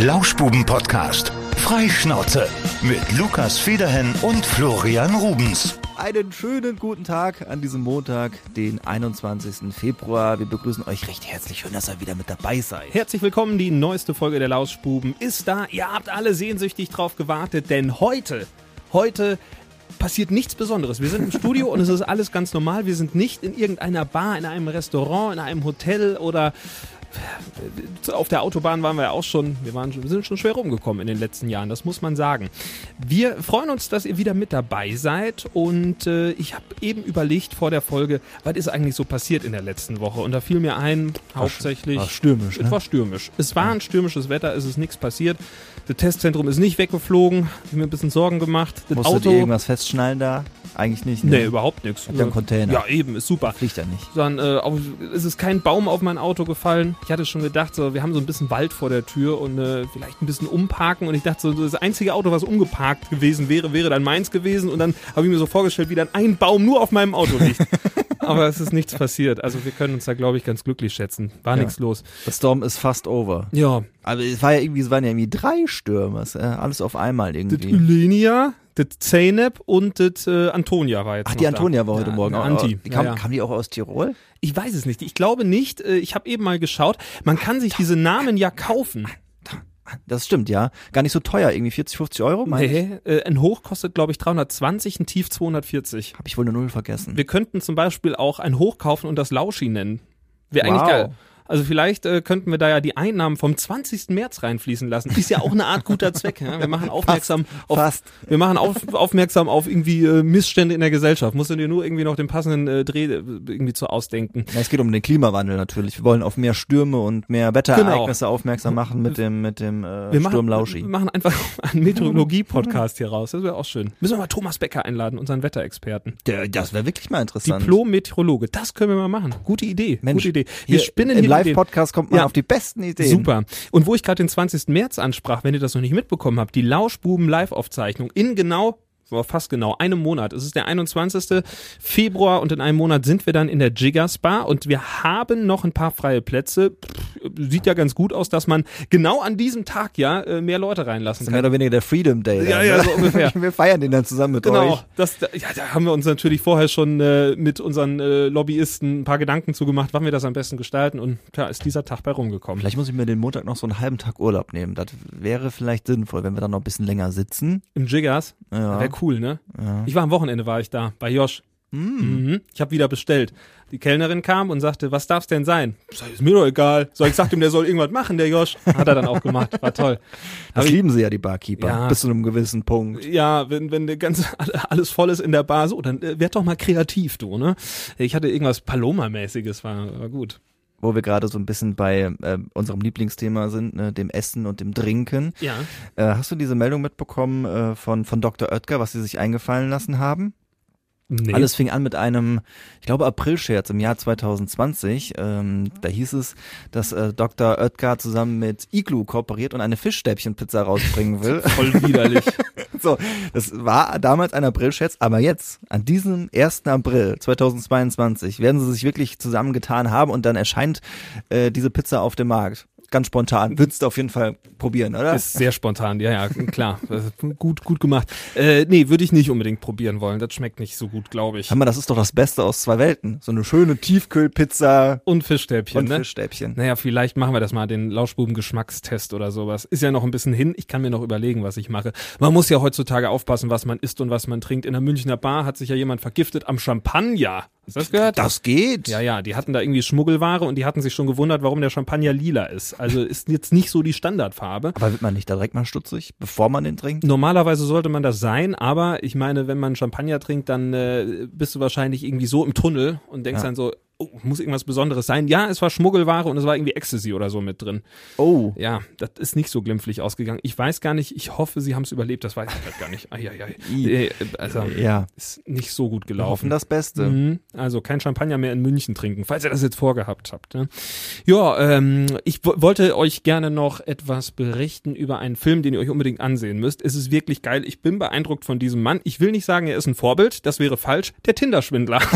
Lauschbuben-Podcast. Freischnauze mit Lukas Federhen und Florian Rubens. Einen schönen guten Tag an diesem Montag, den 21. Februar. Wir begrüßen euch recht herzlich. Schön, dass ihr wieder mit dabei seid. Herzlich willkommen, die neueste Folge der Lauschbuben ist da. Ihr habt alle sehnsüchtig drauf gewartet, denn heute, heute passiert nichts Besonderes. Wir sind im Studio und es ist alles ganz normal. Wir sind nicht in irgendeiner Bar, in einem Restaurant, in einem Hotel oder auf der Autobahn waren wir ja auch schon, wir, waren, wir sind schon schwer rumgekommen in den letzten Jahren, das muss man sagen. Wir freuen uns, dass ihr wieder mit dabei seid und äh, ich habe eben überlegt vor der Folge, was ist eigentlich so passiert in der letzten Woche und da fiel mir ein, hauptsächlich... War stürmisch, Es ne? war stürmisch. Es war ein stürmisches Wetter, es ist nichts passiert. Das Testzentrum ist nicht weggeflogen, hab mir ein bisschen Sorgen gemacht. Das Musstet Auto... ihr irgendwas festschnallen da? Eigentlich nicht. ne? Nee, überhaupt nichts. Habt ihr einen Container? Ja, eben, ist super. Fliegt ja nicht. Dann äh, auf, es ist kein Baum auf mein Auto gefallen. Ich hatte schon gedacht, so, wir haben so ein bisschen Wald vor der Tür und äh, vielleicht ein bisschen umparken. Und ich dachte, so, das einzige Auto, was umgeparkt gewesen wäre, wäre dann meins gewesen. Und dann habe ich mir so vorgestellt, wie dann ein Baum nur auf meinem Auto liegt. Aber es ist nichts passiert. Also wir können uns da, glaube ich, ganz glücklich schätzen. War Ja. nichts los. Das Storm ist fast over. Ja, Aber es war ja irgendwie, es waren ja irgendwie drei Stürme. Äh, alles auf einmal das irgendwie. Ylenia, das Zeynep und das äh, Antonia war jetzt Ach, die da. Antonia war heute Ja, Morgen. Anti. Die kam, ja, ja. kam die auch aus Tirol? Ich weiß es nicht. Ich glaube nicht. Äh, Ich habe eben mal geschaut. Man kann sich diese Namen ja kaufen. Das stimmt, ja. Gar nicht so teuer, irgendwie 40, 50 Euro, meine ich. Nee, äh, ein Hoch kostet, glaube ich, 320, ein Tief 240. Hab ich wohl eine Null vergessen. Wir könnten zum Beispiel auch ein Hoch kaufen und das Lauschi nennen. Wäre eigentlich Wow. geil. Also vielleicht äh, könnten wir da ja die Einnahmen vom 20. März reinfließen lassen. Ist ja auch eine Art guter Zweck. Ja? Wir machen aufmerksam auf, Fast. wir machen auf, aufmerksam auf irgendwie äh, Missstände in der Gesellschaft. Musst du dir nur irgendwie noch den passenden äh, Dreh äh, irgendwie zu ausdenken. Ja, es geht um den Klimawandel natürlich. Wir wollen auf mehr Stürme und mehr Wetterereignisse aufmerksam machen mit dem, mit dem äh, Genau. Wir machen, Sturm Lauschi. wir machen einfach einen Meteorologie-Podcast hier raus. Das wäre auch schön. Müssen wir mal Thomas Becker einladen, unseren Wetterexperten. Der, das wäre wirklich mal interessant. Diplom-Meteorologe. Das können wir mal machen. Gute Idee. Mensch, Gute Idee. Wir spinnen Im hier. Live-Podcast kommt man Ja. auf die besten Ideen. Super. Und wo ich gerade den 20. März ansprach, wenn ihr das noch nicht mitbekommen habt, die Lauschbuben Live-Aufzeichnung in genau aber fast genau einem Monat. Es ist der 21. Februar und in einem Monat sind wir dann in der Jiggers Bar und wir haben noch ein paar freie Plätze. Pff, Sieht ja ganz gut aus, dass man genau an diesem Tag ja äh, mehr Leute reinlassen Das ist mehr kann. oder weniger der Freedom Day. Ja, dann, ja, ne? so ungefähr. Wir feiern den dann zusammen mit Genau, euch. das, da- ja, da haben wir uns natürlich vorher schon äh, mit unseren äh, Lobbyisten ein paar Gedanken zugemacht, wann wir das am besten gestalten und da ist dieser Tag bei rumgekommen. Vielleicht muss ich mir den Montag noch so einen halben Tag Urlaub nehmen. Das wäre vielleicht sinnvoll, wenn wir dann noch ein bisschen länger sitzen. Im Jiggers, Ja. wäre cool, ne? Ja. Ich war am Wochenende, war ich da, bei Josh. Mhm. Ich habe wieder bestellt. Die Kellnerin kam und sagte, was darf's denn sein? Sag, ist mir doch egal. So, ich sagte ihm, der soll irgendwas machen, der Josh. Hat er dann auch gemacht, war toll. Das Hab ich- lieben sie ja, die Barkeeper, Ja. bis zu einem gewissen Punkt. Ja, wenn, wenn der ganze, alles voll ist in der Bar, so, dann äh, werd doch mal kreativ, du, ne? Ich hatte irgendwas Paloma-mäßiges, war, war gut. Wo wir gerade so ein bisschen bei äh, unserem Lieblingsthema sind, ne, dem Essen und dem Trinken. Ja. Äh, hast du diese Meldung mitbekommen äh, von, von Dr. Oetker, was sie sich eingefallen lassen haben? Nee. Alles fing an mit einem, ich glaube, Aprilscherz im Jahr 2020. Ähm, da hieß es, dass äh, Dr. Oetker zusammen mit Iglu kooperiert und eine Fischstäbchenpizza rausbringen will. voll widerlich. so, das war damals ein Aprilscherz, aber jetzt, an diesem 1. April 2022, werden sie sich wirklich zusammengetan haben und dann erscheint äh, diese Pizza auf dem Markt. Ganz spontan. Würdest du auf jeden Fall probieren, oder? Ist sehr spontan, ja, ja, klar. Äh, gut, gut gemacht. Äh, nee, würde ich nicht unbedingt probieren wollen. Das schmeckt nicht so gut, glaube ich. Hör mal, das ist doch das Beste aus zwei Welten. So eine schöne Tiefkühlpizza Und Fischstäbchen, und ne? Fischstäbchen. Naja, vielleicht machen wir das mal, den Lauschbuben-Geschmackstest oder sowas. Ist ja noch ein bisschen hin. Ich kann mir noch überlegen, was ich mache. Man muss ja heutzutage aufpassen, was man isst und was man trinkt. In der Münchner Bar hat sich ja jemand vergiftet am Champagner. Hast du das gehört? Das geht. Ja, ja, die hatten da irgendwie Schmuggelware und die hatten sich schon gewundert, warum der Champagner lila ist. Also ist jetzt nicht so die Standardfarbe. Aber wird man nicht da direkt mal stutzig, bevor man den trinkt? Normalerweise sollte man das sein, aber ich meine, wenn man Champagner trinkt, dann äh, bist du wahrscheinlich irgendwie so im Tunnel und denkst Ja. dann so, oh, muss irgendwas Besonderes sein. Ja, es war Schmuggelware und es war irgendwie Ecstasy oder so mit drin. Oh. Ja, das ist nicht so glimpflich ausgegangen. Ich weiß gar nicht, ich hoffe, sie haben es überlebt, das weiß ich halt gar nicht. Eieiei. I. Äh, Also, Ja. ist nicht so gut Wir gelaufen. hoffen das Beste. Mhm. Also kein Champagner mehr in München trinken, falls ihr das jetzt vorgehabt habt. Ne? Ja, ähm, ich wo- wollte euch gerne noch etwas berichten über einen Film, den ihr euch unbedingt ansehen müsst. Es ist wirklich geil. Ich bin beeindruckt von diesem Mann. Ich will nicht sagen, er ist ein Vorbild. Das wäre falsch. Der Tinder-Schwindler.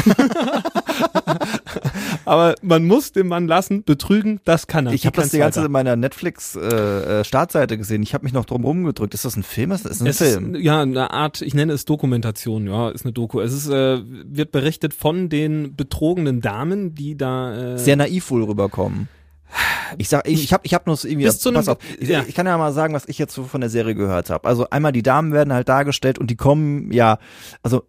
Aber man muss den Mann lassen, betrügen, das kann er. Ich habe das die ganze Zeit in meiner Netflix-Startseite gesehen. Ich habe mich noch drum rumgedrückt. Ist das ein Film? Ist das ein Es Film? ist, ja, eine Art, ich nenne es Dokumentation, ja, ist eine Doku. Es ist, äh, wird berichtet von den betrogenen Damen, die da äh, Sehr naiv wohl rüberkommen. Ich sag, ich, ich habe ich hab nur so irgendwie, Bis zu einem- pass auf, ich, ja. ich kann ja mal sagen, was ich jetzt so von der Serie gehört habe. Also einmal die Damen werden halt dargestellt und die kommen, ja, also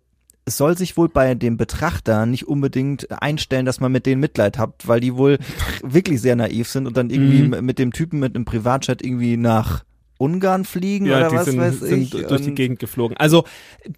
es soll sich wohl bei dem Betrachter nicht unbedingt einstellen, dass man mit denen Mitleid hat, weil die wohl wirklich sehr naiv sind und dann irgendwie Mhm. mit dem Typen mit einem Privatjet irgendwie nach Ungarn fliegen ja, oder was sind, weiß sind ich. durch die Gegend geflogen. Also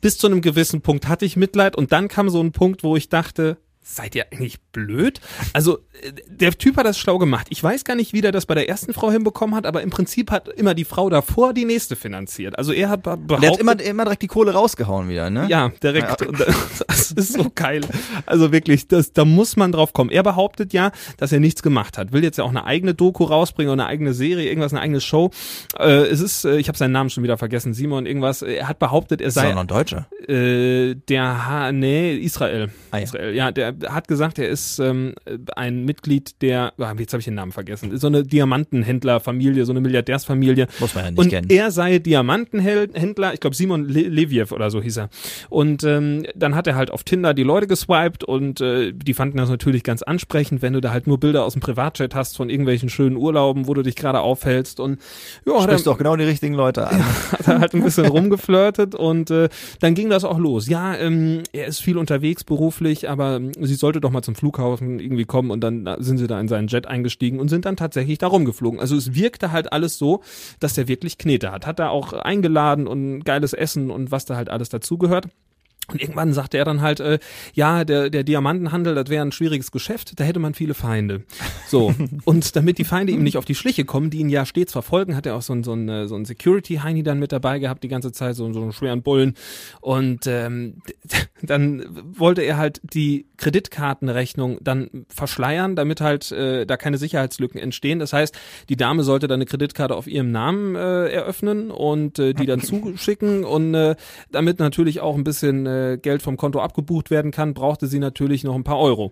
bis zu einem gewissen Punkt hatte ich Mitleid und dann kam so ein Punkt, wo ich dachte, seid ihr eigentlich blöd? Also äh, der Typ hat das schlau gemacht. Ich weiß gar nicht, wie der das bei der ersten Frau hinbekommen hat, aber im Prinzip hat immer die Frau davor die nächste finanziert. Also er hat behauptet, Der hat immer, immer direkt die Kohle rausgehauen wieder, ne? Ja, direkt. Und Das ist so geil. Also wirklich, das, da muss man drauf kommen. Er behauptet ja, dass er nichts gemacht hat. Will jetzt ja auch eine eigene Doku rausbringen oder eine eigene Serie, irgendwas, eine eigene Show. Äh, es ist, äh, ich habe seinen Namen schon wieder vergessen, Simon irgendwas. Er hat behauptet, er Ist auch sei noch ein Deutscher. äh, der ha nee, Israel. Ah, ja. Israel. Ja, der hat gesagt, er ist ähm, ein Mitglied der, ah, jetzt habe ich den Namen vergessen, ist so eine Diamantenhändlerfamilie, so eine Milliardärsfamilie. Muss man ja nicht Und kennen. er sei Diamantenhändler, ich glaube Simon Le Leviev oder so hieß er. Und ähm, dann hat er halt auf Tinder die Leute geswiped und äh, die fanden das natürlich ganz ansprechend, wenn du da halt nur Bilder aus dem Privatchat hast von irgendwelchen schönen Urlauben, wo du dich gerade aufhältst. Und ja, Sprichst doch genau die richtigen Leute an. hat er halt ein bisschen rumgeflirtet und äh, dann ging das auch los. Ja, ähm, er ist viel unterwegs beruflich, aber ähm, sie sollte doch mal zum Flughafen irgendwie kommen und dann äh, sind sie da in seinen Jet eingestiegen und sind dann tatsächlich da rumgeflogen. Also es wirkte halt alles so, dass der wirklich Knete hat. Hat er auch eingeladen und geiles Essen und was da halt alles dazugehört. Und irgendwann sagte er dann halt, äh, ja, der, der Diamantenhandel, das wäre ein schwieriges Geschäft, da hätte man viele Feinde. So. und damit die Feinde ihm nicht auf die Schliche kommen, die ihn ja stets verfolgen, hat er auch so ein, so ein, äh, so ein Security-Heini dann mit dabei gehabt, die ganze Zeit, so, so einen schweren Bullen. Und ähm, dann wollte er halt die Kreditkartenrechnung dann verschleiern, damit halt äh, da keine Sicherheitslücken entstehen. Das heißt, die Dame sollte dann eine Kreditkarte auf ihrem Namen äh, eröffnen und äh, die dann zuschicken und äh, damit natürlich auch ein bisschen äh, Geld vom Konto abgebucht werden kann, brauchte sie natürlich noch ein paar Euro.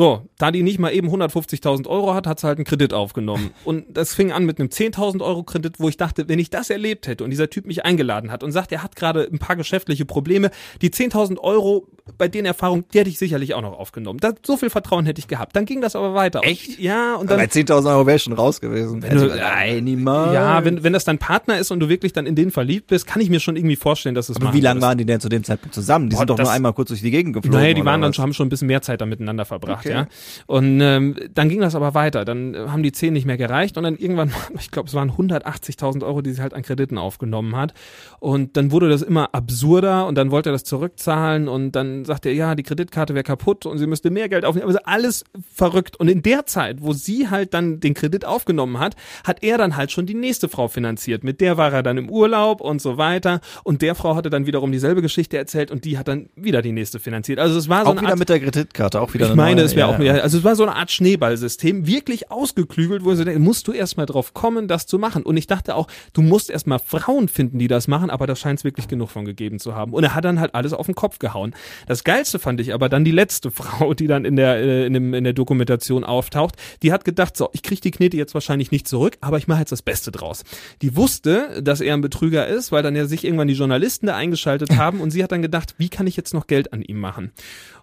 So, da die nicht mal eben 150.000 Euro hat, hat sie halt einen Kredit aufgenommen. Und das fing an mit einem 10.000 Euro Kredit, wo ich dachte, wenn ich das erlebt hätte und dieser Typ mich eingeladen hat und sagt, er hat gerade ein paar geschäftliche Probleme, die 10.000 Euro bei den Erfahrungen, die hätte ich sicherlich auch noch aufgenommen. Da, so viel Vertrauen hätte ich gehabt. Dann ging das aber weiter. Echt? Und, ja, und Bei dann 10.000 Euro wäre ich schon raus gewesen. Wenn du- Nein, niemals. ja, wenn, wenn das dein Partner ist und du wirklich dann in den verliebt bist, kann ich mir schon irgendwie vorstellen, dass es Aber wie lange waren die denn zu dem Zeitpunkt zusammen? Die Boah, sind doch nur einmal kurz durch die Gegend geflogen. Naja, die waren dann schon, haben schon ein bisschen mehr Zeit da miteinander verbracht, Okay. Ja. Und ähm, dann ging das aber weiter. Dann äh, haben die zehn nicht mehr gereicht und dann irgendwann, ich glaube, es waren 180.000 Euro, die sie halt an Krediten aufgenommen hat. Und dann wurde das immer absurder und dann wollte er das zurückzahlen und dann sagte er, ja, die Kreditkarte wäre kaputt und sie müsste mehr Geld aufnehmen. Also alles verrückt. Und in der Zeit, wo sie halt dann den Kredit aufgenommen hat, hat er dann halt schon die nächste Frau finanziert. Mit der war er dann im Urlaub und so weiter. Und der Frau hatte dann wiederum dieselbe Geschichte erzählt und die hat dann wieder die nächste finanziert. Also es war so Auch wieder Art mit der Kreditkarte, auch wieder ich eine meine, es wäre ja, auch mehr, also es war so eine Art Schneeballsystem, wirklich ausgeklügelt, wo sie denken, musst du erstmal drauf kommen, das zu machen. Und ich dachte auch, du musst erstmal Frauen finden, die das machen, aber da scheint es wirklich genug von gegeben zu haben. Und er hat dann halt alles auf den Kopf gehauen. Das Geilste fand ich aber dann die letzte Frau, die dann in der, äh, in, dem, in der Dokumentation auftaucht, die hat gedacht, so, ich kriege die Knete jetzt wahrscheinlich nicht zurück, aber ich mache jetzt das Beste draus. Die wusste, dass er ein Betrüger ist, weil dann ja sich irgendwann die Journalisten da eingeschaltet haben und sie hat dann gedacht, wie kann ich jetzt noch Geld an ihm machen?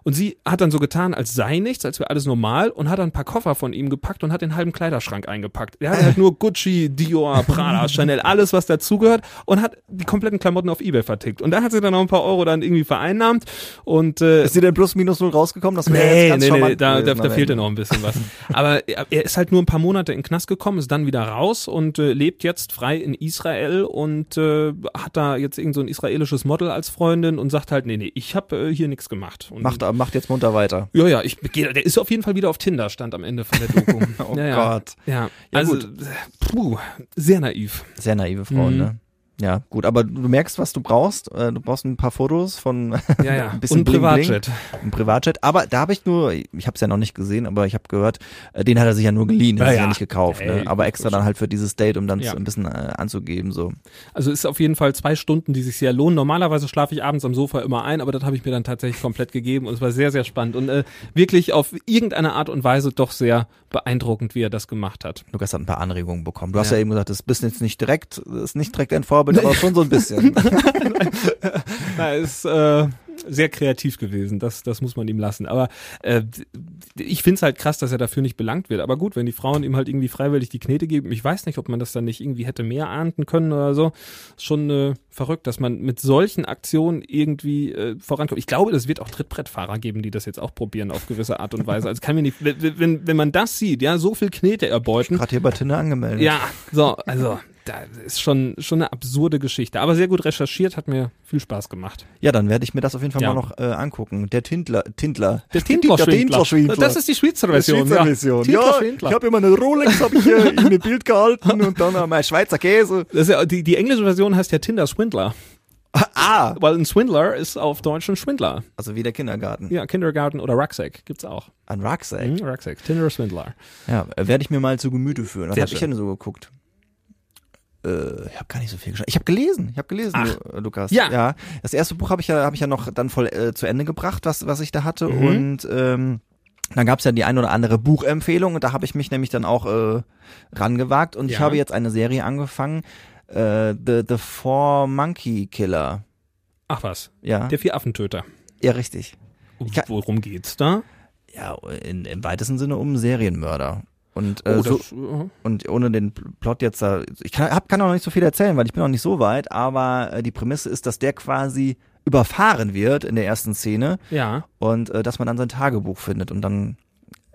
Und sie hat dann so getan, als sei nichts, als wäre alles normal und hat dann ein paar Koffer von ihm gepackt und hat den halben Kleiderschrank eingepackt. Er hat halt nur Gucci, Dior, Prada, Chanel, alles was dazugehört und hat die kompletten Klamotten auf Ebay vertickt. Und da hat sie dann noch ein paar Euro dann irgendwie vereinnahmt und äh, Ist sie denn plus minus null rausgekommen? Das Nee, nee, nee, da, da, da fehlte noch ein bisschen was. Aber er ist halt nur ein paar Monate in den Knast gekommen, ist dann wieder raus und äh, lebt jetzt frei in Israel und äh, hat da jetzt irgend so ein israelisches Model als Freundin und sagt halt, nee, nee, ich habe äh, hier nichts gemacht. Und Macht, macht jetzt munter weiter. ja, ja, ich geh- der ist auf jeden Fall wieder auf Tinder, stand am Ende von der Doku. Oh ja, ja. Gott. Ja, Ja, also puh, sehr naiv. Sehr naive Frauen, Mhm. ne? Ja, gut, aber du merkst, was du brauchst. Äh, Du brauchst ein paar Fotos von Ja, ja. ein bisschen Und Bling Bling. Privatjet. Ein Privatjet. Aber da habe ich nur, ich habe es ja noch nicht gesehen, aber ich habe gehört, äh, den hat er sich ja nur geliehen, den Ja, hat er ja ja. nicht gekauft. Ey, Ne? Aber extra dann halt für dieses Date, um dann Ja. so ein bisschen äh, anzugeben. So. Also ist auf jeden Fall zwei Stunden, die sich sehr lohnen. Normalerweise schlafe ich abends am Sofa immer ein, aber das habe ich mir dann tatsächlich komplett gegeben und es war sehr, sehr spannend und äh, wirklich auf irgendeine Art und Weise doch sehr beeindruckend, wie er das gemacht hat. Lukas hat ein paar Anregungen bekommen. Du hast Ja. ja, eben gesagt, das bist jetzt nicht direkt, ist nicht direkt ein Vorbild, aber schon so ein bisschen. Na, ist äh, sehr kreativ gewesen, das, das muss man ihm lassen. Aber äh, ich find's halt krass, dass er dafür nicht belangt wird. Aber gut, wenn die Frauen ihm halt irgendwie freiwillig die Knete geben, ich weiß nicht, ob man das dann nicht irgendwie hätte mehr ahnden können oder so. Ist schon äh, verrückt, dass man mit solchen Aktionen irgendwie äh, vorankommt. Ich glaube, es wird auch Trittbrettfahrer geben, die das jetzt auch probieren auf gewisse Art und Weise. Also kann mir nicht, wenn, wenn, wenn man das sieht, ja, so viel Knete erbeuten, Gerade hier bei Tinder angemeldet. ja, so, also da ist schon schon eine absurde Geschichte, aber sehr gut recherchiert, hat mir viel Spaß gemacht. Ja, dann werde ich mir das auf jeden Fall Ja. mal noch äh, angucken. Der Tindler, Tindler. Der Tindler-Schwindler. Das ist die Schweizer Version. Schweizer Version. Ja, ich habe immer eine Rolex hab ich hier in ein Bild gehalten und dann mein Schweizer Käse. Ja, die, die englische Version heißt ja Tinder Swindler, Ah, weil ein Swindler ist auf Deutsch ein Schwindler. also wie der Kindergarten. Ja, Kindergarten oder Rucksack gibt's auch. Ein Rucksack. Mhm, Rucksack, Tinder Swindler. Ja, äh, werde ich mir mal zu Gemüte führen. Was habe ich denn so geguckt? Äh, ich habe gar nicht so viel geschaut. Ich habe gelesen. Ich habe gelesen, Ach. Lu- Lukas. Ja. ja. Das erste Buch habe ich ja habe ich ja noch dann voll äh, zu Ende gebracht, was was ich da hatte Mhm. und ähm, dann gab's ja die ein oder andere Buchempfehlung und da habe ich mich nämlich dann auch äh, rangewagt und ich Ja. habe jetzt eine Serie angefangen, äh, The The Four Monkey Killer. Ach was, Ja, der Vier-Affentöter. ja richtig. kann- Worum geht's da? Ja, in, im weitesten Sinne um Serienmörder. Und, äh, Oh, so, das, äh, und ohne den Plot jetzt da, ich kann, hab, kann auch noch nicht so viel erzählen, weil ich bin noch nicht so weit, aber äh, die Prämisse ist, dass der quasi überfahren wird in der ersten Szene ja. und äh, dass man dann sein Tagebuch findet und dann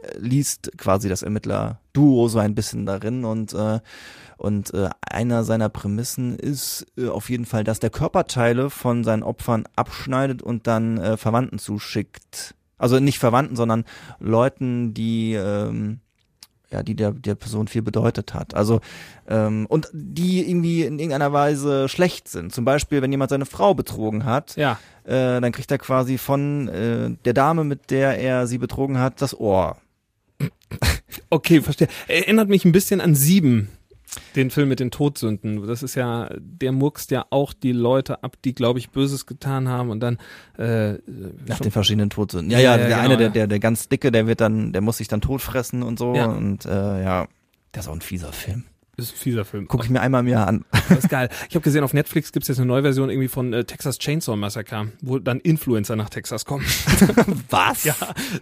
äh, liest quasi das Ermittler-Duo so ein bisschen darin und äh, und äh, einer seiner Prämissen ist äh, auf jeden Fall, dass der Körperteile von seinen Opfern abschneidet und dann äh, Verwandten zuschickt. Also nicht Verwandten, sondern Leuten, die ähm, ja, die der, der Person viel bedeutet hat. Also ähm, und die irgendwie in irgendeiner Weise schlecht sind. Zum Beispiel, wenn jemand seine Frau betrogen hat, Ja. äh, dann kriegt er quasi von äh, der Dame, mit der er sie betrogen hat, das Ohr. Okay, verstehe. Erinnert mich ein bisschen an Sieben, den Film mit den Todsünden. Das ist ja, der murkst ja auch die Leute ab, die, glaube ich, Böses getan haben und dann äh, Nach den verschiedenen Todsünden. Ja, Ja, ja, der genau, eine, der, der, der ganz dicke, der wird dann, der muss sich dann totfressen und so. Ja. Und äh, ja, das ist auch ein fieser Film. Ist ein fieser Film. Gucke ich mir einmal im Jahr an. Das ist geil. Ich habe gesehen, auf Netflix gibt's jetzt eine neue Version irgendwie von äh, Texas Chainsaw Massacre, wo dann Influencer nach Texas kommen. Was? ja,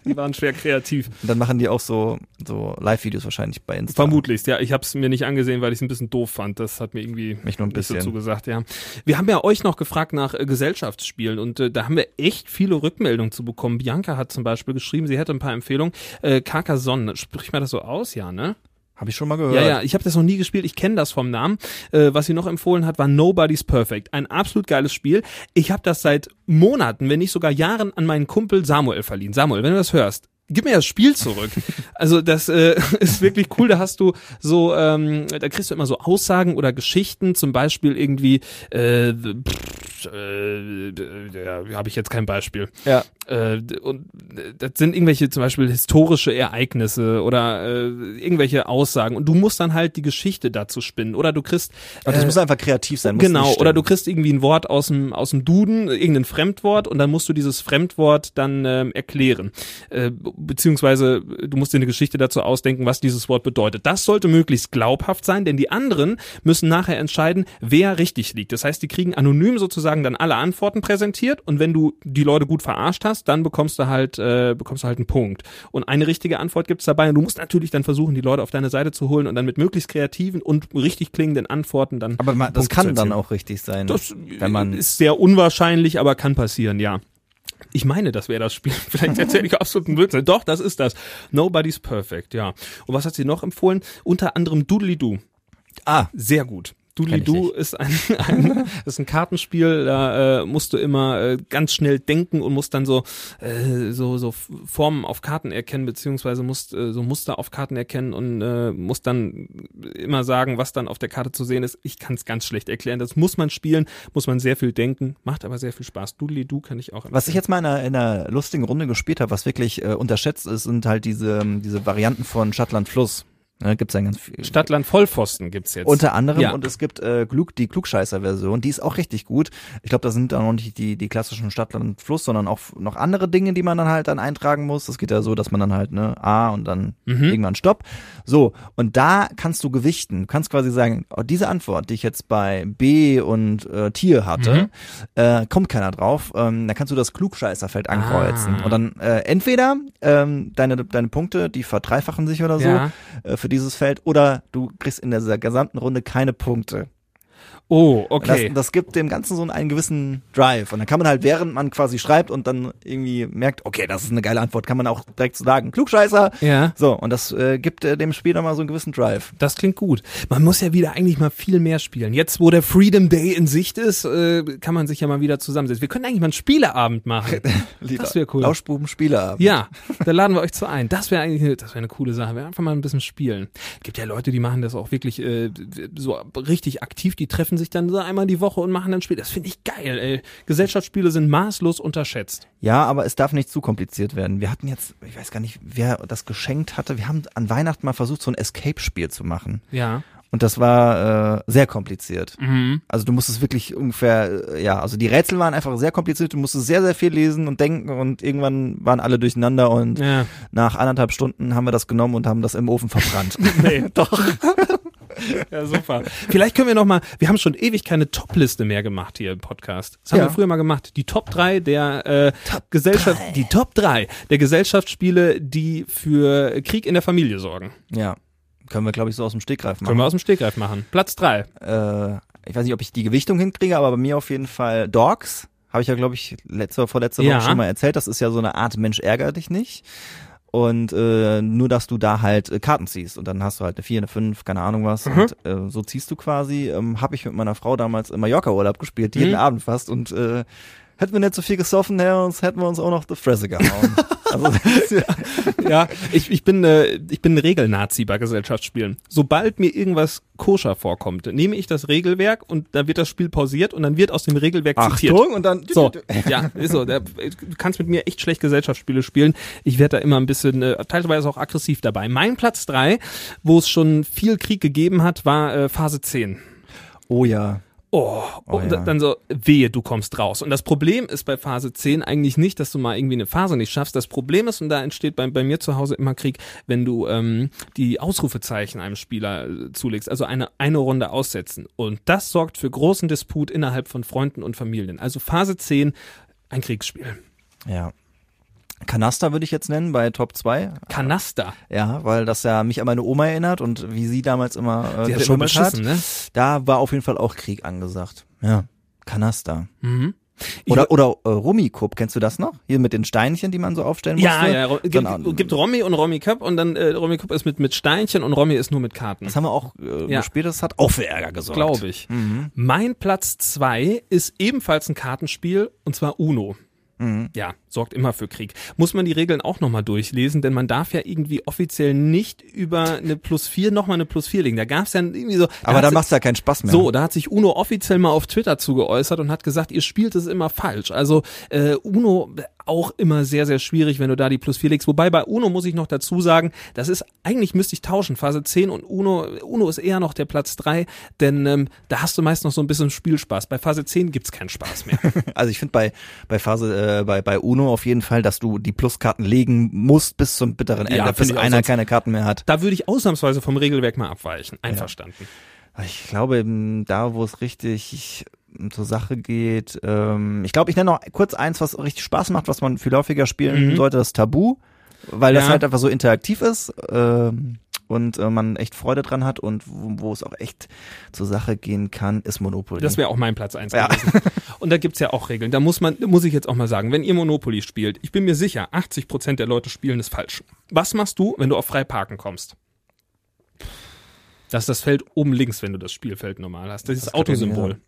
die waren schwer kreativ. Und dann machen die auch so, so Live-Videos wahrscheinlich bei Insta. Vermutlich, ja. Ich habe es mir nicht angesehen, weil ich es ein bisschen doof fand. Das hat mir irgendwie Mich nur ein nicht so bisschen. zugesagt, ja. Wir haben ja euch noch gefragt nach äh, Gesellschaftsspielen und äh, da haben wir echt viele Rückmeldungen zu bekommen. Bianca hat zum Beispiel geschrieben, sie hätte ein paar Empfehlungen. Äh, Carcassonne, sprich mal das so aus, ja, ne? Habe ich schon mal gehört. Ja, ja, ich habe das noch nie gespielt, ich kenne das vom Namen. Äh, was sie noch empfohlen hat, war Nobody's Perfect. Ein absolut geiles Spiel. Ich habe das seit Monaten, wenn nicht sogar Jahren an meinen Kumpel Samuel verliehen. Samuel, wenn du das hörst, gib mir das Spiel zurück. Also das äh, ist wirklich cool. Da hast du so, ähm, da kriegst du immer so Aussagen oder Geschichten, zum Beispiel irgendwie, äh, pff, äh, ja, habe ich jetzt kein Beispiel. Ja. Äh, und äh, das sind irgendwelche zum Beispiel historische Ereignisse oder äh, irgendwelche Aussagen. Und du musst dann halt die Geschichte dazu spinnen. Oder du kriegst Aber das äh, muss einfach kreativ sein. Muss genau oder du kriegst irgendwie ein Wort aus dem aus dem Duden irgendein Fremdwort und dann musst du dieses Fremdwort dann ähm, erklären. Äh, beziehungsweise du musst dir eine Geschichte dazu ausdenken was dieses Wort bedeutet. Das sollte möglichst glaubhaft sein denn die anderen müssen nachher entscheiden wer richtig liegt. Das heißt die kriegen anonym sozusagen dann alle Antworten präsentiert und wenn du die Leute gut verarscht hast dann bekommst du halt äh, bekommst du halt einen Punkt und eine richtige Antwort gibt's dabei und du musst natürlich dann versuchen die Leute auf deine Seite zu holen und dann mit möglichst kreativen und richtig klingenden Antworten dann Aber man, das kann dann auch richtig sein. Das wenn man ist sehr unwahrscheinlich, aber kann passieren, ja. Ich meine, das wäre das Spiel. Vielleicht erzähle ich absoluten Blödsinn. Doch, das ist das. Nobody's Perfect, ja. Und was hat sie noch empfohlen? Unter anderem Doodly Doo. ah, Sehr gut. Doodly Kenn ich Doo nicht. ist ein, ein, ist ein Kartenspiel, da äh, musst du immer äh, ganz schnell denken und musst dann so, äh, so, so Formen auf Karten erkennen, beziehungsweise musst äh, so Muster auf Karten erkennen und äh, musst dann immer sagen, was dann auf der Karte zu sehen ist. Ich kann es ganz schlecht erklären. Das muss man spielen, muss man sehr viel denken, macht aber sehr viel Spaß. Doodly Doo kann ich auch Was ich jetzt mal in einer, in einer lustigen Runde gespielt habe, was wirklich äh, unterschätzt ist, sind halt diese, diese Varianten von Stadtland Fluss. Ne, gibt's ja ganz viel. Stadtland Vollpfosten gibt's jetzt. Unter anderem Ja. und es gibt äh, Klug, die Klugscheißer-Version, die ist auch richtig gut. Ich glaube, da sind dann noch nicht die, die klassischen Stadtland Fluss, sondern auch noch andere Dinge, die man dann halt dann eintragen muss. Das geht ja so, dass man dann halt ne A und dann Mhm. irgendwann Stopp. So und da kannst du gewichten. Du kannst quasi sagen, oh, diese Antwort, die ich jetzt bei B und äh, Tier hatte, Mhm. äh, kommt keiner drauf. Ähm, da kannst du das Klugscheißerfeld ankreuzen Ah. und dann äh, entweder ähm, deine deine Punkte, die verdreifachen sich oder so Ja. äh, für dieses Feld oder du kriegst in dieser gesamten Runde keine Punkte. Oh, okay. Das, das gibt dem Ganzen so einen gewissen Drive. Und dann kann man halt, während man quasi schreibt und dann irgendwie merkt, okay, das ist eine geile Antwort, kann man auch direkt so sagen, Klugscheißer. ja. So, und das äh, gibt äh, dem Spiel nochmal so einen gewissen Drive. Das klingt gut. Man muss ja wieder eigentlich mal viel mehr spielen. Jetzt, wo der Freedom Day in Sicht ist, äh, kann man sich ja mal wieder zusammensetzen. Wir können eigentlich mal einen Spieleabend machen. Das wäre cool. Lauschbuben Spieler. Ja, da laden wir euch zu ein. Das wäre eigentlich eine, das wäre eine coole Sache. Wir einfach mal ein bisschen spielen. Gibt ja Leute, die machen das auch wirklich äh, so richtig aktiv. Die treffen sich dann so einmal die Woche und machen dann Spiel. Das finde ich geil. Ey. Gesellschaftsspiele sind maßlos unterschätzt. Ja, aber es darf nicht zu kompliziert werden. Wir hatten jetzt, ich weiß gar nicht, wer das geschenkt hatte. Wir haben an Weihnachten mal versucht, so ein Escape-Spiel zu machen. Ja. Und das war äh, sehr kompliziert. Mhm. Also du musstest wirklich ungefähr, äh, ja, also die Rätsel waren einfach sehr kompliziert. Du musstest sehr, sehr viel lesen und denken und irgendwann waren alle durcheinander und Ja. nach anderthalb Stunden haben wir das genommen und haben das im Ofen verbrannt. Nee, doch. Ja, super. Vielleicht können wir noch mal, wir haben schon ewig keine Top-Liste mehr gemacht hier im Podcast. Das haben Ja. wir früher mal gemacht. Die Top 3 der äh, Gesellschaft, die Top 3 der Gesellschaftsspiele, die für Krieg in der Familie sorgen. ja, können wir glaube ich so aus dem Stegreif Können machen. wir aus dem Stegreif machen. Platz 3. Äh, ich weiß nicht, ob ich die Gewichtung hinkriege, aber bei mir auf jeden Fall Dogs. Habe ich ja, glaube ich, letzte vorletzte Woche Ja. schon mal erzählt. Das ist ja so eine Art Mensch ärger dich nicht. Und äh, nur, dass du da halt äh, Karten ziehst. Und dann hast du halt eine 4, eine 5, keine Ahnung was. Mhm. Und äh, so ziehst du quasi. Ähm, Habe ich mit meiner Frau damals im Mallorca-Urlaub gespielt, jeden Mhm. Abend fast. Und äh, hätten wir nicht so viel gesoffen, Herr, uns hätten wir uns auch noch die Fresse gehauen. also, ja, Ja, ich, ich bin äh, ich bin ein Regelnazi bei Gesellschaftsspielen. Sobald mir irgendwas koscher vorkommt, nehme ich das Regelwerk und dann wird das Spiel pausiert und dann wird aus dem Regelwerk zitiert. Achtung, und dann So, ja, ist so. Du kannst mit mir echt schlecht Gesellschaftsspiele spielen. Ich werde da immer ein bisschen, äh, teilweise auch aggressiv dabei. Mein Platz drei, wo es schon viel Krieg gegeben hat, war äh, Phase 10. Oh ja. Oh, Oh und ja. dann so, wehe, du kommst raus. Und das Problem ist bei Phase 10 eigentlich nicht, dass du mal irgendwie eine Phase nicht schaffst. Das Problem ist, und da entsteht bei, bei mir zu Hause immer Krieg, wenn du ähm, die Ausrufezeichen einem Spieler äh, zulegst, also eine, eine Runde aussetzen. Und das sorgt für großen Disput innerhalb von Freunden und Familien. Also Phase 10, ein Kriegsspiel. Ja. Kanaster würde ich jetzt nennen bei Top 2. Kanaster. Ja, weil das ja mich an meine Oma erinnert und wie sie damals immer äh, geschummelt hat. ne? Da war auf jeden Fall auch Krieg angesagt. Ja. Kanaster. Mhm. Oder, oder äh, Rummikub, kennst du das noch? Hier mit den Steinchen, die man so aufstellen musste. Ja, ja, gibt, Genau. gibt Romy und Romy Cup und dann äh, Romy Cup ist mit, mit Steinchen und Romy ist nur mit Karten. Das haben wir auch äh, Ja. gespielt, das hat auch für Ärger gesorgt. Glaube ich. Mhm. Mein Platz zwei ist ebenfalls ein Kartenspiel und zwar Uno. Mhm. Ja, sorgt immer für Krieg. Muss man die Regeln auch nochmal durchlesen, denn man darf ja irgendwie offiziell nicht über eine Plus 4 nochmal eine Plus 4 legen. Da gab's ja irgendwie so. da Aber hat dann si- macht's ja keinen Spaß mehr. so, da hat sich Uno offiziell mal auf Twitter zugeäußert und hat gesagt, ihr spielt es immer falsch. Also äh, Uno auch immer sehr, sehr schwierig, wenn du da die Plus 4 legst. Wobei bei Uno muss ich noch dazu sagen, das ist, eigentlich müsste ich tauschen, Phase 10 und Uno, Uno ist eher noch der Platz 3, denn ähm, da hast du meist noch so ein bisschen Spielspaß. Bei Phase 10 gibt's keinen Spaß mehr. Also ich finde bei bei Phase äh, bei bei Uno auf jeden Fall, dass du die Pluskarten legen musst bis zum bitteren Ende, Ja, bis einer keine Karten mehr hat. da würde ich ausnahmsweise vom Regelwerk mal abweichen. Einverstanden. Ich glaube, da, wo es richtig zur Sache geht, ähm, ich glaube, ich nenne noch kurz eins, was richtig Spaß macht, was man viel häufiger spielen Mhm. sollte, das Tabu, weil das Ja. halt einfach so interaktiv ist ähm, und äh, man echt Freude dran hat und wo, wo es auch echt zur Sache gehen kann, ist Monopoly. Das wäre auch mein Platz 1 Ja. gewesen. Und da gibt's ja auch Regeln. Da muss man, muss ich jetzt auch mal sagen, wenn ihr Monopoly spielt, ich bin mir sicher, 80 Prozent der Leute spielen es falsch. Was machst du, wenn du auf frei parken kommst? Das ist das Feld oben links, wenn du das Spielfeld normal hast. Das ist das Das kann ich Autosymbol.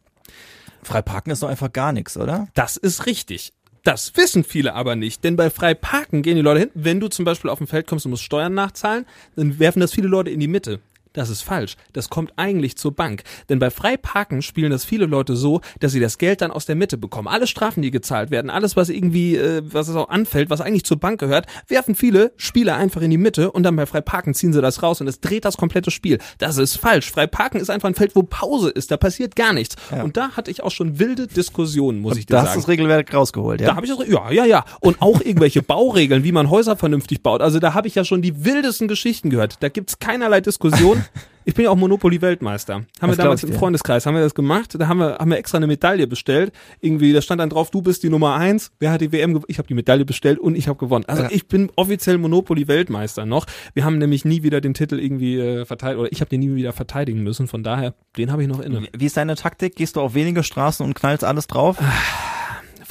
Freiparken ist doch einfach gar nichts, oder? Das ist richtig. Das wissen viele aber nicht, denn bei Freiparken gehen die Leute hin. Wenn du zum Beispiel auf dem Feld kommst und musst Steuern nachzahlen, dann werfen das viele Leute in die Mitte. Das ist falsch. Das kommt eigentlich zur Bank. Denn bei Freiparken spielen das viele Leute so, dass sie das Geld dann aus der Mitte bekommen. Alle Strafen, die gezahlt werden, alles, was irgendwie, äh, was es auch anfällt, was eigentlich zur Bank gehört, werfen viele Spieler einfach in die Mitte und dann bei Freiparken ziehen sie das raus und es dreht das komplette Spiel. Das ist falsch. Freiparken ist einfach ein Feld, wo Pause ist. Da passiert gar nichts. Und da hatte ich auch schon wilde Diskussionen, muss ich dir Da sagen. hast du das Regelwerk rausgeholt, ja? Da habe ich das, ja, ja, ja. Und auch irgendwelche Bauregeln, wie man Häuser vernünftig baut. Also da habe ich ja schon die wildesten Geschichten gehört. Da gibt's keinerlei Diskussion. Ich bin ja auch Monopoly-Weltmeister. Haben wir Das damals glaub ich im dir. Freundeskreis, haben wir das gemacht. Da haben wir, haben wir extra eine Medaille bestellt. Irgendwie, da stand dann drauf, du bist die Nummer eins. Wer hat die WM gewonnen? Ich habe die Medaille bestellt und ich habe gewonnen. Also Ja. ich bin offiziell Monopoly-Weltmeister noch. Wir haben nämlich nie wieder den Titel irgendwie äh, verteidigt, oder ich habe den nie wieder verteidigen müssen. Von daher, den habe ich noch inne. Wie ist deine Taktik? Gehst du auf wenige Straßen und knallst alles drauf?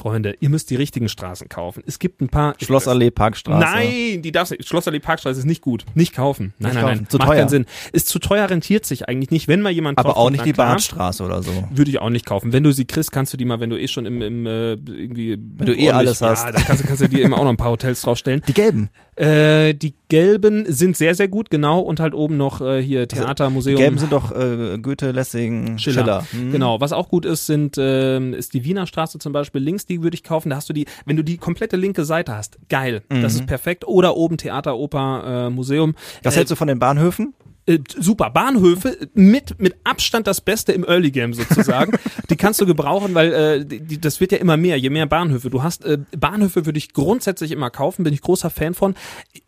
Freunde, ihr müsst die richtigen Straßen kaufen. Es gibt ein paar Schlossallee, Parkstraße. Nein, die darfst du. Schlossallee Parkstraße ist nicht gut. Nicht kaufen. Nein, Nicht nein, kaufen. nein. Zu Macht teuer. keinen Sinn. Ist zu teuer, rentiert sich eigentlich nicht. Wenn mal jemand Aber drauf auch nicht die klar, Badstraße oder so. Würde ich auch nicht kaufen. Wenn du sie kriegst, kannst du die mal, wenn du eh schon im, im äh, irgendwie Wenn du eh alles hast. Ja, da kannst, du- kannst du dir immer auch noch ein paar Hotels draufstellen. Die gelben. Äh, die gelben sind sehr, sehr gut, genau. Und halt oben noch äh, hier Theater, Die Museum. gelben sind doch äh, Goethe, Lessing, Schiller. Schiller. Hm. Genau. Was auch gut ist, sind ähm, ist die Wiener Straße zum Beispiel links. Die würde ich kaufen. Da hast du die, wenn du die komplette linke Seite hast, geil. Das ist perfekt. Oder oben Theater, Oper, äh, Museum. Was äh, hältst du von den Bahnhöfen? Äh, super. Bahnhöfe mit, mit Abstand das Beste im Early Game sozusagen. die kannst du gebrauchen, weil äh, die, die, das wird ja immer mehr, je mehr Bahnhöfe du hast. Äh, Bahnhöfe würde ich grundsätzlich immer kaufen, bin ich großer Fan von.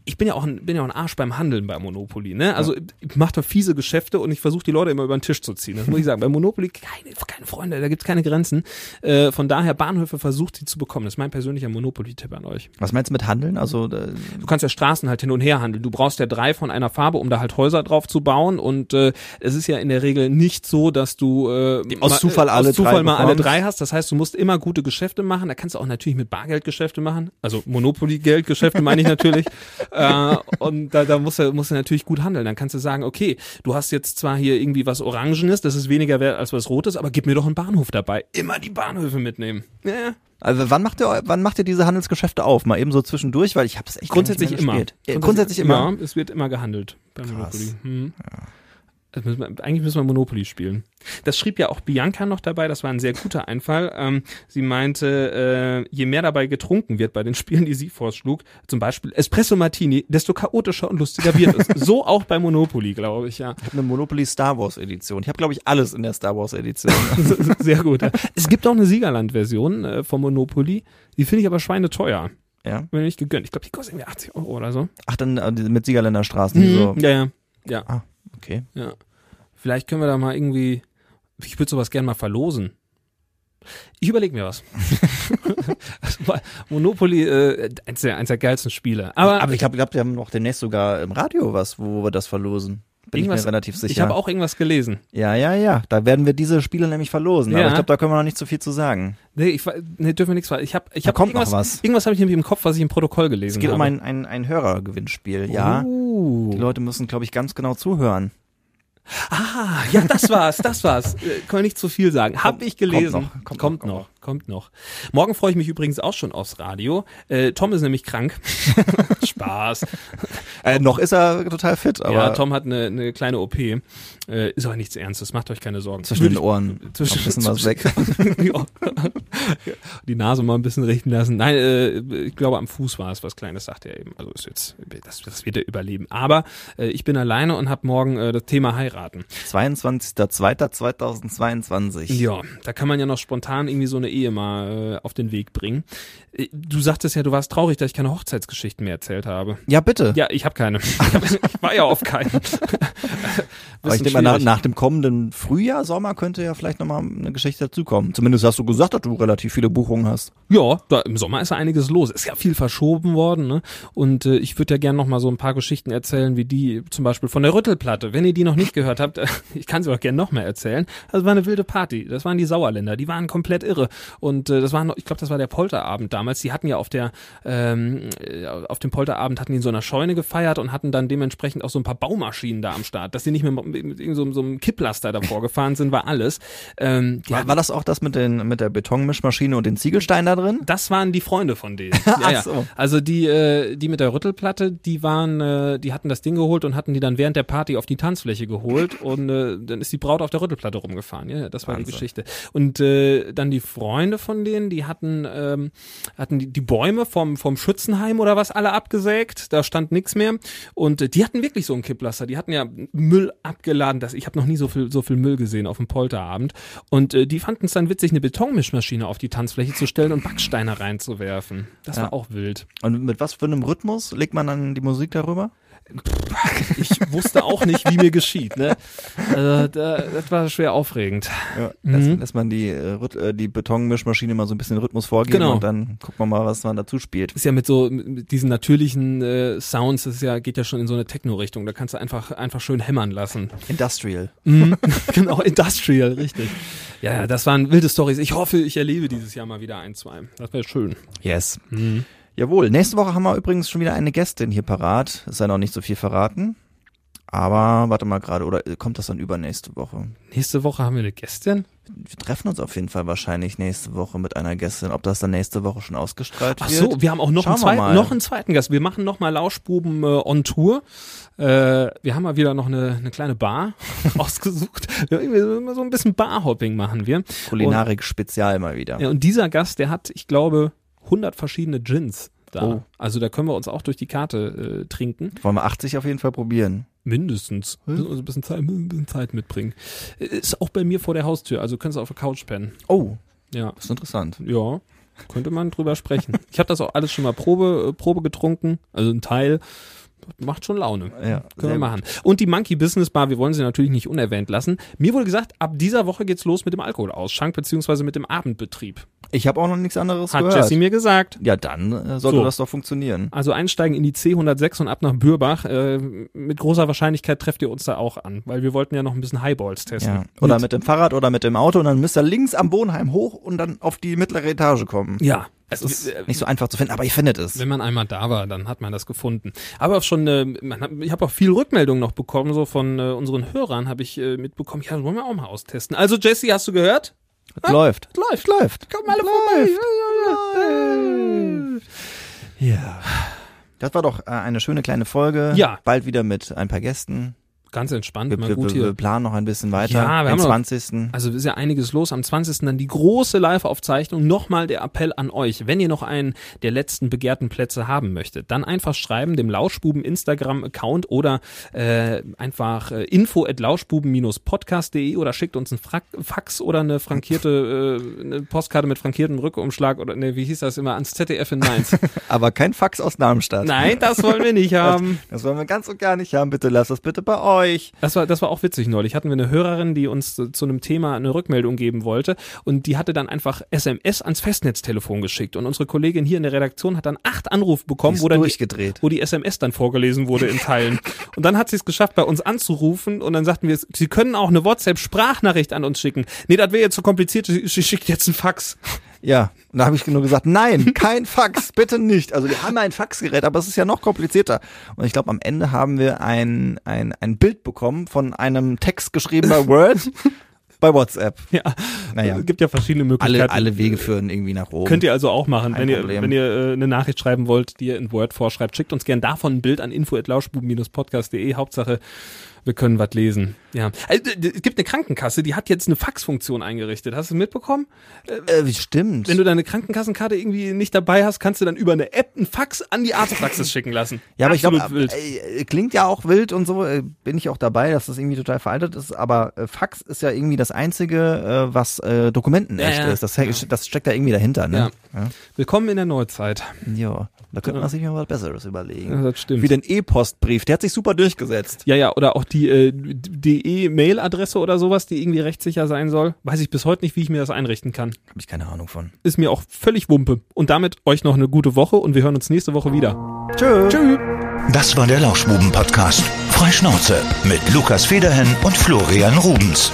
Ich bin ja auch ein, bin ja auch ein Arsch beim Handeln bei Monopoly. Ne? Also ich mache da fiese Geschäfte und ich versuche die Leute immer über den Tisch zu ziehen. Das muss ich sagen. Bei Monopoly keine, keine Freunde, da gibt's keine Grenzen. Äh, von daher Bahnhöfe versucht sie zu bekommen. Das ist mein persönlicher Monopoly-Tipp an euch. Was meinst du mit Handeln? Also äh, Du kannst ja Straßen halt hin und her handeln. Du brauchst ja drei von einer Farbe, um da halt Häuser drauf zu bauen. Und äh, es ist ja in der Regel nicht so, dass du äh, aus mal- Zufall alle aus Zufall drei mal alle drei hast. Das heißt, du musst immer gute Geschäfte machen. Da kannst du auch natürlich mit Bargeldgeschäfte machen. Also Monopoly-Geldgeschäfte meine ich natürlich. äh, und da, da musst du, musst du natürlich gut handeln. Dann kannst du sagen, okay, du hast jetzt zwar hier irgendwie was Orangenes, das ist weniger wert als was Rotes, aber gib mir doch einen Bahnhof dabei. Immer die Bahnhöfe mitnehmen. Ja. Also wann macht ihr wann macht ihr diese Handelsgeschäfte auf? Mal eben so zwischendurch, weil ich habe es echt Grundsätzlich immer. Äh, Grundsätzlich immer. Ja, es wird immer gehandelt bei Monopoly. Hm. Das müssen wir, eigentlich müssen wir Monopoly spielen. Das schrieb ja auch Bianca noch dabei, das war ein sehr guter Einfall. Ähm, sie meinte, äh, je mehr dabei getrunken wird bei den Spielen, die sie vorschlug, zum Beispiel Espresso Martini, desto chaotischer und lustiger wird es. so auch bei Monopoly, glaube ich, ja. Ich habe eine Monopoly Star Wars Edition. Ich habe glaube ich alles in der Star Wars Edition. Sehr gut. Ja. Es gibt auch eine Siegerland-Version äh, von Monopoly, die finde ich aber schweineteuer. ja. Mir nicht gegönnt. Ich glaube, die kostet irgendwie 80 Euro oder so. Ach dann äh, mit Siegerländer Straßen. die so. Mhm. Ja, ja. Ja. Ah, okay. Ja. Vielleicht können wir da mal irgendwie. Ich würde sowas gerne mal verlosen. Ich überlege mir was. Monopoly, äh, eins der, eins der geilsten Spiele. Aber, Aber ich glaube, glaub, wir haben noch demnächst sogar im Radio was, wo wir das verlosen. Bin ich mir relativ sicher. ich habe auch irgendwas gelesen. ja, ja, ja. Da werden wir diese Spiele nämlich verlosen. Ja. Aber ich glaube, da können wir noch nicht so viel zu sagen. Nee, ich, nee dürfen wir nichts ver- Ich habe ich Da hab kommt noch irgendwas, was. irgendwas habe ich nämlich im Kopf, was ich im Protokoll gelesen Es geht habe. um ein, ein, ein Hörergewinnspiel, ja. Uh. Die Leute müssen, glaube ich, ganz genau zuhören. Ah, ja, das war's, das war's. Äh, Kann man nicht zu viel sagen. Hab ich gelesen. kommt noch, kommt kommt noch, noch, kommt noch. Morgen freue ich mich übrigens auch schon aufs Radio. Äh, Tom ist nämlich krank. Spaß. Äh, noch ist er total fit, aber ja, Tom hat eine, eine kleine OP. Äh, ist aber nichts Ernstes, macht euch keine Sorgen. zwischen den Ohren zwischen- ein bisschen was weg. Die Nase mal ein bisschen richten lassen. Nein, äh, ich glaube am Fuß war es was Kleines, sagte er eben. Also ist jetzt, das, das wird er überleben. Aber äh, ich bin alleine und habe morgen äh, das Thema heiraten. 22.02.2022. Ja, da kann man ja noch spontan irgendwie so eine Ehe mal äh, auf den Weg bringen. Äh, Du sagtest ja, du warst traurig, dass ich keine Hochzeitsgeschichten mehr erzählt habe. Ja, bitte. Ja, ich habe keine. ich war ja auf keinen. Aber ich mal, nach, nach dem kommenden Frühjahr, Sommer könnte ja vielleicht nochmal eine Geschichte dazukommen. Zumindest hast du gesagt, dass du relativ viele Buchungen hast. Ja, da, im Sommer ist ja einiges los. Ist ja viel verschoben worden, ne? Und äh, ich würde ja gerne noch mal so ein paar Geschichten erzählen, wie die zum Beispiel von der Rüttelplatte. Wenn ihr die noch nicht gehört habt, ich kann sie auch gerne noch mal erzählen. Das war eine wilde Party. Das waren die Sauerländer. Die waren komplett irre. Und äh, das war, noch, ich glaube, das war der Polterabend damals. Die hatten ja auf der, ähm, äh, auf dem Polterabend hatten die in so einer Scheune gefeiert und hatten dann dementsprechend auch so ein paar Baumaschinen da am Start. Dass die nicht mehr mit so, so einem Kipplaster davor gefahren sind, war alles. Ähm, die War, hatten- war das auch das mit, den, mit der Betonmischmaschine und den Ziegelstein da drin? das waren die Freunde von denen. Ja, ja. So. Also die, äh, die mit der Rüttelplatte, die waren, äh, die hatten das Ding geholt und hatten die dann während der Party auf die Tanzfläche geholt und äh, dann ist die Braut auf der Rüttelplatte rumgefahren. Ja, das war die Wahnsinn. Geschichte. Und äh, dann die Freunde von denen, die hatten, ähm, hatten die, die Bäume vom vom Schützenheim oder was alle abgesägt. Da stand nichts mehr. Und äh, die hatten wirklich so einen Kipplaster. Die hatten ja Müll abgeladen. Das, ich habe noch nie so viel so viel Müll gesehen auf dem Polterabend. Und äh, die fanden es dann witzig, eine Betonmischmaschine auf die Tanzfläche zu stellen und Backsteine reinzuwerfen. Das Ja. war auch wild. Und mit was für einem Rhythmus legt man dann die Musik darüber? Ich wusste auch nicht, wie mir geschieht. Ne? Also, da, das war schwer aufregend. Ja, Mhm. lässt, lässt man die, äh, äh, die Betonmischmaschine mal so ein bisschen Rhythmus vorgeben Genau. und dann guckt man mal, was man dazu spielt. Ist ja mit so mit diesen natürlichen äh, Sounds, das ja geht ja schon in so eine Techno-Richtung. Da kannst du einfach einfach schön hämmern lassen. Industrial. Mhm. genau, Industrial, richtig. Ja, ja, das waren wilde Stories. Ich hoffe, ich erlebe dieses Jahr mal wieder ein, zwei. Das wäre schön. Yes. Mhm. Jawohl. Nächste Woche haben wir übrigens schon wieder eine Gästin hier parat. Ist ja noch nicht so viel verraten. Aber warte mal gerade, oder kommt das dann übernächste Woche? Nächste Woche haben wir eine Gästin. Wir treffen uns auf jeden Fall wahrscheinlich nächste Woche mit einer Gästin. Ob das dann nächste Woche schon ausgestrahlt Ach wird? so, wir haben auch noch, Schauen einen, wir zweiten, noch einen zweiten Gast. Wir machen noch mal Lauschbuben äh, on Tour. Äh, wir haben mal wieder noch eine, eine kleine Bar ausgesucht. Irgendwie so- so ein bisschen Barhopping machen wir. Kulinarik-Spezial mal wieder. Ja, und dieser Gast, der hat, ich glaube, 100 verschiedene Gins da. Oh. Also da können wir uns auch durch die Karte äh, trinken. Wollen wir 80 auf jeden Fall probieren. Mindestens. Müssen uns ein bisschen Zeit, ein bisschen Zeit mitbringen. Ist auch bei mir vor der Haustür, also kannst du auf der Couch pennen. Oh, Ja. das ist interessant. Ja, könnte man drüber sprechen. Ich habe das auch alles schon mal Probe, äh, Probe getrunken, also ein Teil. Macht schon Laune. Ja, Können wir machen. Und die Monkey Business Bar, wir wollen sie natürlich nicht unerwähnt lassen. Mir wurde gesagt, ab dieser Woche geht's los mit dem Alkoholausschank beziehungsweise mit dem Abendbetrieb. Ich habe auch noch nichts anderes Hat gehört. Jessie mir gesagt. ja, dann äh, sollte So. das doch funktionieren. Also einsteigen in die C106 und ab nach Bürbach. Äh, mit großer Wahrscheinlichkeit trefft ihr uns da auch an, weil wir wollten ja noch ein bisschen Highballs testen. Ja. Oder mit dem Fahrrad oder mit dem Auto und dann müsst ihr links am Bodenheim hoch und dann auf die mittlere Etage kommen. Ja. Es ist nicht so einfach zu finden, aber ihr findet es. Wenn man einmal da war, dann hat man das gefunden. Aber auch schon, äh, hat, ich habe auch viel Rückmeldung noch bekommen, so von äh, unseren Hörern habe ich äh, mitbekommen, ja, das wollen wir auch mal austesten. Also Jesse, hast du gehört? Es läuft. Läuft. Läuft. Kommen alle vorbei. Ja. Das war doch äh, eine schöne kleine Folge. Ja. Bald wieder mit ein paar Gästen. Ganz entspannt, Wir, mal wir, gut wir, planen noch ein bisschen weiter. Ja, wir Den haben noch- 20. Also ist ja einiges los. Am 20. dann die große Live-Aufzeichnung. Nochmal der Appell an euch. Wenn ihr noch einen der letzten begehrten Plätze haben möchtet, dann einfach schreiben dem Lauschbuben Instagram-Account oder äh, einfach äh, info at lauschbuben-podcast.de oder schickt uns einen Fra Fax oder eine frankierte äh, eine Postkarte mit frankiertem Rückumschlag oder ne, wie hieß das immer, ans ZDF in Mainz. Aber kein Fax aus Darmstadt. Nein, das wollen wir nicht haben. Das wollen wir ganz und gar nicht haben. Bitte lasst das bitte bei euch. Das war, das war auch witzig neulich. Hatten wir eine Hörerin, die uns zu, zu einem Thema eine Rückmeldung geben wollte und die hatte dann einfach SMS ans Festnetztelefon geschickt und unsere Kollegin hier in der Redaktion hat dann acht Anrufe bekommen, wo dann die, wo die SMS dann vorgelesen wurde in Teilen. Und dann hat sie es geschafft, bei uns anzurufen und dann sagten wir, sie können auch eine WhatsApp-Sprachnachricht an uns schicken. Nee, das wäre jetzt zu kompliziert, sie sie schickt jetzt einen Fax. Ja, und da habe ich nur gesagt, nein, kein Fax, bitte nicht. Also wir haben ein Faxgerät, aber es ist ja noch komplizierter. Und ich glaube, am Ende haben wir ein, ein, ein Bild bekommen von einem Text geschrieben bei Word bei WhatsApp. Ja, Naja. es gibt ja verschiedene Möglichkeiten. Alle, alle Wege führen irgendwie nach Rom. Könnt ihr also auch machen, Kein wenn ihr, wenn ihr äh, eine Nachricht schreiben wollt, die ihr in Word vorschreibt. Schickt uns gern davon ein Bild an info.lauschbuben-podcast.de. Hauptsache, wir können was lesen. Ja. Also, es gibt eine Krankenkasse, die hat jetzt eine Faxfunktion eingerichtet. Hast du mitbekommen? äh, wie stimmt. Wenn du deine Krankenkassenkarte irgendwie nicht dabei hast, kannst du dann über eine App einen Fax an die Arztpraxis schicken lassen. ja, aber ich Absolut glaube, äh, klingt ja auch wild und so, äh, bin ich auch dabei, dass das irgendwie total veraltet ist, aber äh, Fax ist ja irgendwie das einzige, äh, was äh, Dokumenten Ja, echt ja. ist. Das, das steckt da irgendwie dahinter, ne? Ja. Willkommen in der Neuzeit. Ja. Da könnte man sich mal was Besseres überlegen. Ja, das stimmt. Wie den E-Postbrief, der hat sich super durchgesetzt. Ja, ja, oder auch die äh, DE-Mail-Adresse oder sowas, die irgendwie rechtssicher sein soll. Weiß ich bis heute nicht, wie ich mir das einrichten kann. Habe ich keine Ahnung von. Ist mir auch völlig Wumpe. Und damit euch noch eine gute Woche und wir hören uns nächste Woche wieder. Tschö. Tschüss. Das war der Lauschbuben-Podcast. Freischnauze mit Lukas Federhen und Florian Rubens.